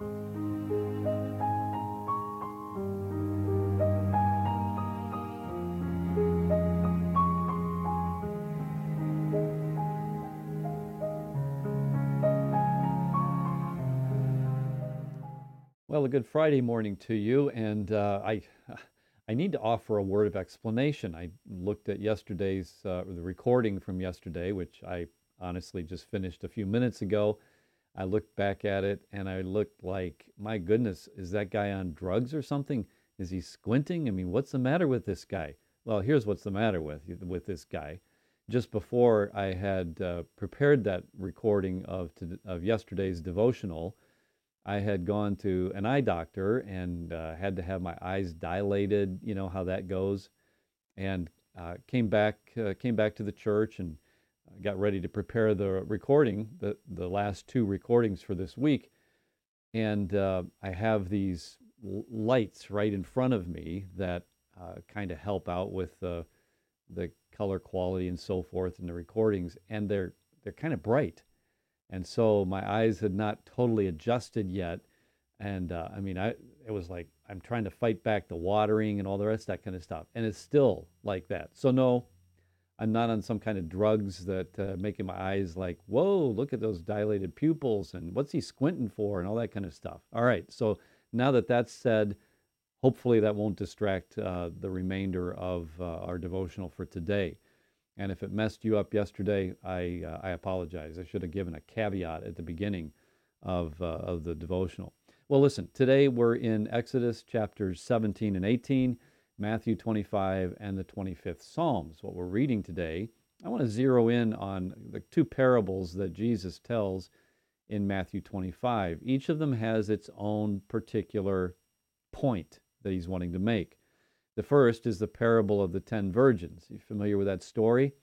Well, a good Friday morning to you, and uh, I, I need to offer a word of explanation. I looked at yesterday's uh, the recording from yesterday, which I honestly just finished a few minutes ago. I looked back at it, and I looked like, my goodness, is that guy on drugs or something? Is he squinting? I mean, what's the matter with this guy? Well, here's what's the matter with with this guy. Just before I had uh, prepared that recording of to, of yesterday's devotional I had gone to an eye doctor and uh, had to have my eyes dilated. You know how that goes, and uh, came back uh, came back to the church and got ready to prepare the recording, the the last two recordings for this week, and uh, I have these lights right in front of me that uh, kind of help out with the the color quality and so forth in the recordings, and they're they're kind of bright and so my eyes had not totally adjusted yet. And uh, I mean, I it was like I'm trying to fight back the watering and all the rest that kind of stuff, and it's still like that. So no, I'm not on some kind of drugs that uh, making my eyes like, whoa, look at those dilated pupils, and what's he squinting for, and all that kind of stuff. All right, so now that that's said, hopefully that won't distract uh, the remainder of uh, our devotional for today. And if it messed you up yesterday, I, uh, I apologize. I should have given a caveat at the beginning of, uh, of the devotional. Well, listen, today we're in Exodus chapters 17 and 18, Matthew 25, and the 25th Psalms. What we're reading today, I want to zero in on the two parables that Jesus tells in Matthew 25. Each of them has its own particular point that he's wanting to make. The first is the parable of the ten virgins. You familiar with that story?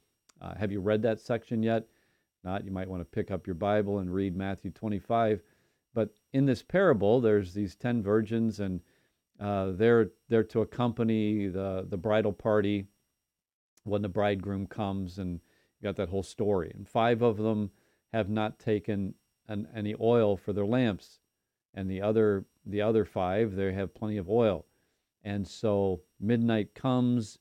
Uh, have you read that section yet? Not, you might want to pick up your Bible and read Matthew 25. But in this parable, there's these ten virgins, and uh, they're they're to accompany the the bridal party when the bridegroom comes, and you got that whole story. And five of them have not taken an, any oil for their lamps, and the other the other five they have plenty of oil. And so midnight comes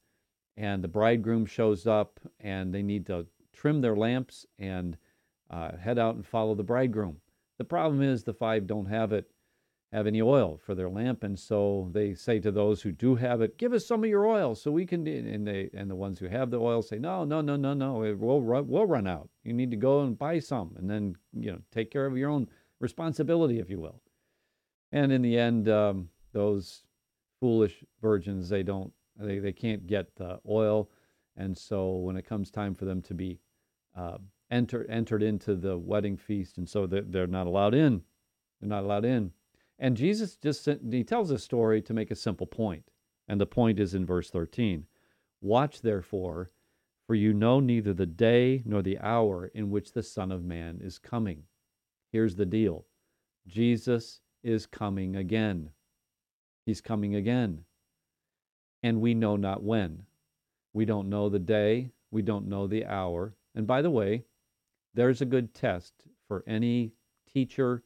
and the bridegroom shows up and they need to trim their lamps and uh, head out and follow the bridegroom. The problem is the five don't have it have any oil for their lamp and so they say to those who do have it give us some of your oil so we can and they and the ones who have the oil say no no no no no we'll run, we'll run out you need to go and buy some and then you know take care of your own responsibility if you will and in the end um, those foolish virgins. They don't they, they can't get the oil, and so when it comes time for them to be uh, entered entered into the wedding feast, and so they're, they're not allowed in. They're not allowed in. And Jesus just he tells a story to make a simple point, and the point is in verse thirteen. Watch therefore, for you know neither the day nor the hour in which the Son of Man is coming. Here's the deal Jesus is coming again. He's coming again. And we know not when. We don't know the day. We don't know the hour. And by the way, there's a good test for any teacher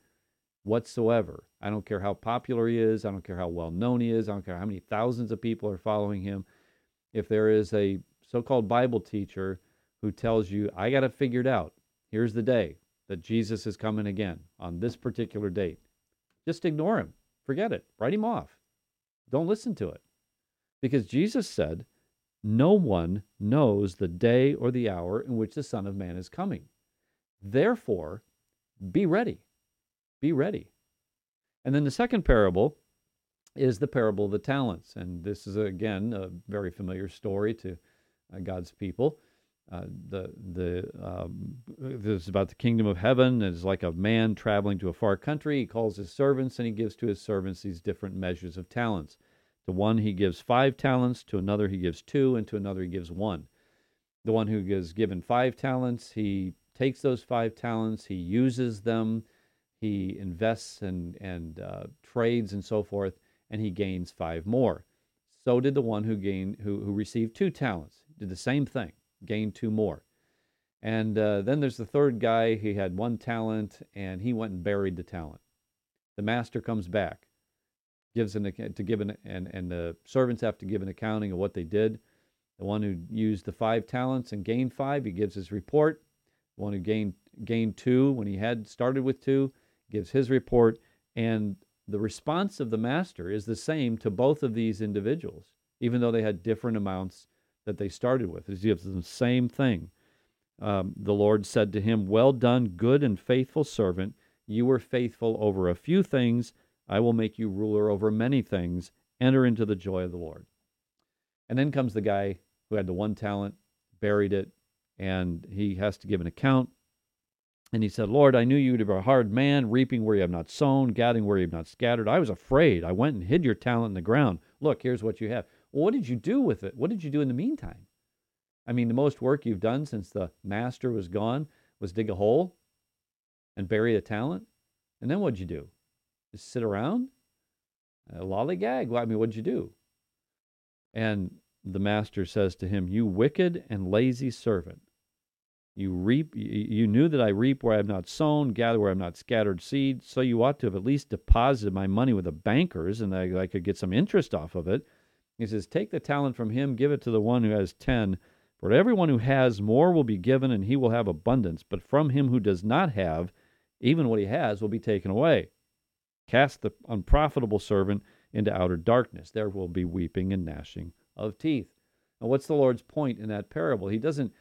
whatsoever. I don't care how popular he is. I don't care how well known he is. I don't care how many thousands of people are following him. If there is a so called Bible teacher who tells you, I got it figured out, here's the day that Jesus is coming again on this particular date, just ignore him. Forget it. Write him off. Don't listen to it. Because Jesus said, No one knows the day or the hour in which the Son of Man is coming. Therefore, be ready. Be ready. And then the second parable is the parable of the talents. And this is, again, a very familiar story to uh, God's people. Uh, the the um, this is about the kingdom of heaven. It's like a man traveling to a far country. He calls his servants and he gives to his servants these different measures of talents. To one he gives five talents, to another he gives two, and to another he gives one. The one who is given five talents, he takes those five talents, he uses them, he invests and and uh, trades and so forth, and he gains five more. So did the one who gained who who received two talents. Did the same thing gained two more. And uh, then there's the third guy. He had one talent and he went and buried the talent. The master comes back, gives an to give an and and the servants have to give an accounting of what they did. The one who used the five talents and gained five, he gives his report. The one who gained gained two when he had started with two, gives his report, and the response of the master is the same to both of these individuals, even though they had different amounts that they started with. He gives them the same thing. Um, the Lord said to him, Well done, good and faithful servant. You were faithful over a few things. I will make you ruler over many things. Enter into the joy of the Lord. And then comes the guy who had the one talent, buried it, and he has to give an account. And he said, Lord, I knew you to be a hard man, reaping where you have not sown, gathering where you have not scattered. I was afraid. I went and hid your talent in the ground. Look, here's what you have. Well, what did you do with it? What did you do in the meantime? I mean, the most work you've done since the master was gone was dig a hole and bury the talent. And then what'd you do? Just sit around? A lollygag? Well, I mean, what'd you do? And the master says to him, You wicked and lazy servant. You reap you knew that I reap where I have not sown, gather where I have not scattered seed, so you ought to have at least deposited my money with the bankers and I, I could get some interest off of it. He says, Take the talent from him, give it to the one who has ten. For everyone who has more will be given, and he will have abundance. But from him who does not have, even what he has will be taken away. Cast the unprofitable servant into outer darkness. There will be weeping and gnashing of teeth. Now, what's the Lord's point in that parable? He doesn't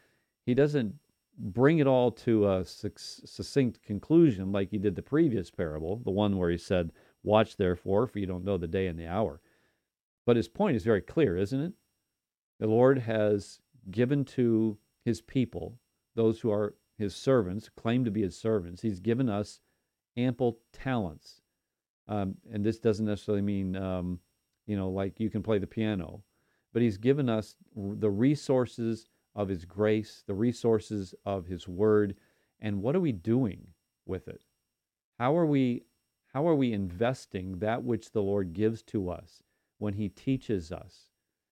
he doesn't bring it all to a succinct conclusion like he did the previous parable, the one where he said, "Watch therefore, for you don't know the day and the hour." But his point is very clear, isn't it? The Lord has given to his people, those who are his servants, claim to be his servants, he's given us ample talents. Um, and this doesn't necessarily mean, um, you know, like you can play the piano, but he's given us the resources of his grace, the resources of his word, and what are we doing with it? How are we how are we investing that which the Lord gives to us when he teaches us,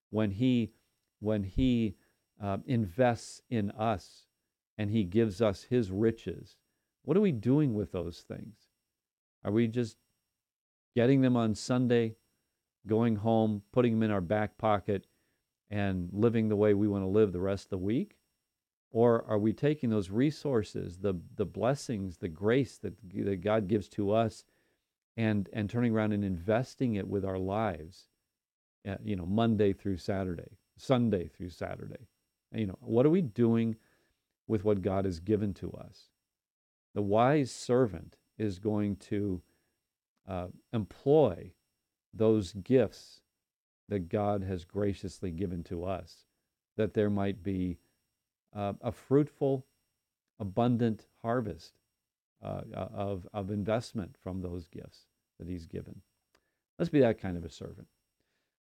when he when he uh, invests in us and he gives us his riches. What are we doing with those things? Are we just getting them on Sunday, going home, putting them in our back pocket, and living the way we want to live the rest of the week? Or are we taking those resources, the, the blessings, the grace that, that God gives to us, and, and turning around and investing it with our lives, uh, you know, Monday through Saturday, Sunday through Saturday? You know, what are we doing with what God has given to us? The wise servant is going to uh, employ those gifts that God has graciously given to us, that there might be uh, a fruitful, abundant harvest uh, of, of investment from those gifts that He's given. Let's be that kind of a servant.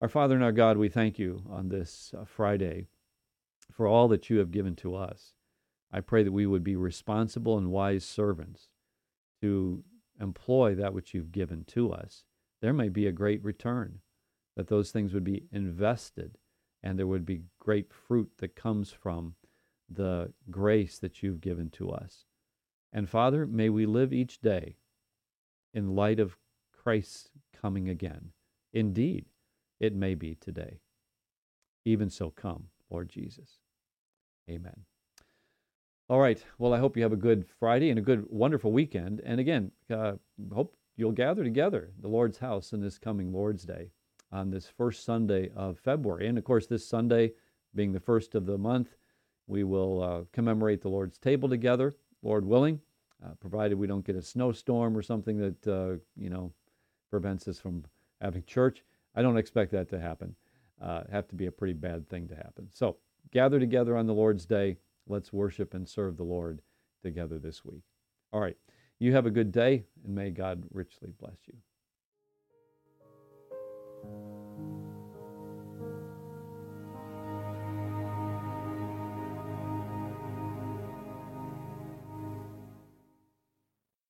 Our Father and our God, we thank you on this uh, Friday for all that you have given to us. I pray that we would be responsible and wise servants to employ that which you've given to us. There may be a great return, that those things would be invested and there would be great fruit that comes from the grace that you've given to us. And Father, may we live each day in light of Christ's coming again. Indeed, it may be today. Even so, come. Lord Jesus. Amen. All right. Well, I hope you have a good Friday and a good, wonderful weekend. And again, uh, hope you'll gather together the Lord's house in this coming Lord's Day on this first Sunday of February. And of course, this Sunday, being the first of the month, we will uh, commemorate the Lord's table together, Lord willing, uh, provided we don't get a snowstorm or something that, uh, you know, prevents us from having church. I don't expect that to happen uh, have to be a pretty bad thing to happen. So gather together on the Lord's Day. Let's worship and serve the Lord together this week. All right. You have a good day, and may God richly bless you thank you